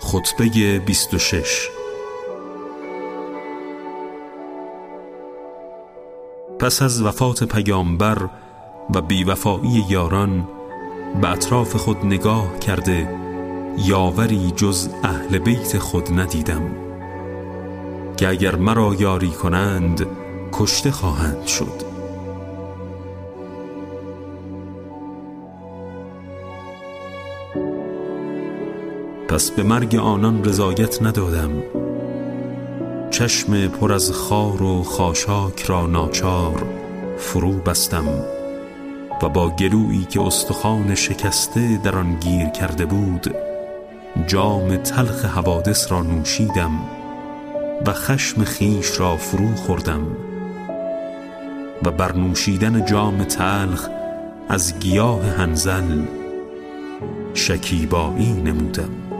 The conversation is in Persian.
خطبه 26 پس از وفات پیامبر و بیوفایی یاران به اطراف خود نگاه کرده یاوری جز اهل بیت خود ندیدم. که اگر مرا یاری کنند کشته خواهند شد. پس به مرگ آنان رضایت ندادم. چشم پر از خار و خاشاک را ناچار فرو بستم و با گلویی که استخوان شکسته در آن گیر کرده بود جام تلخ حوادث را نوشیدم و خشم خیش را فرو خوردم و بر نوشیدن جام تلخ از گیاه هنزل شکیبایی نمودم.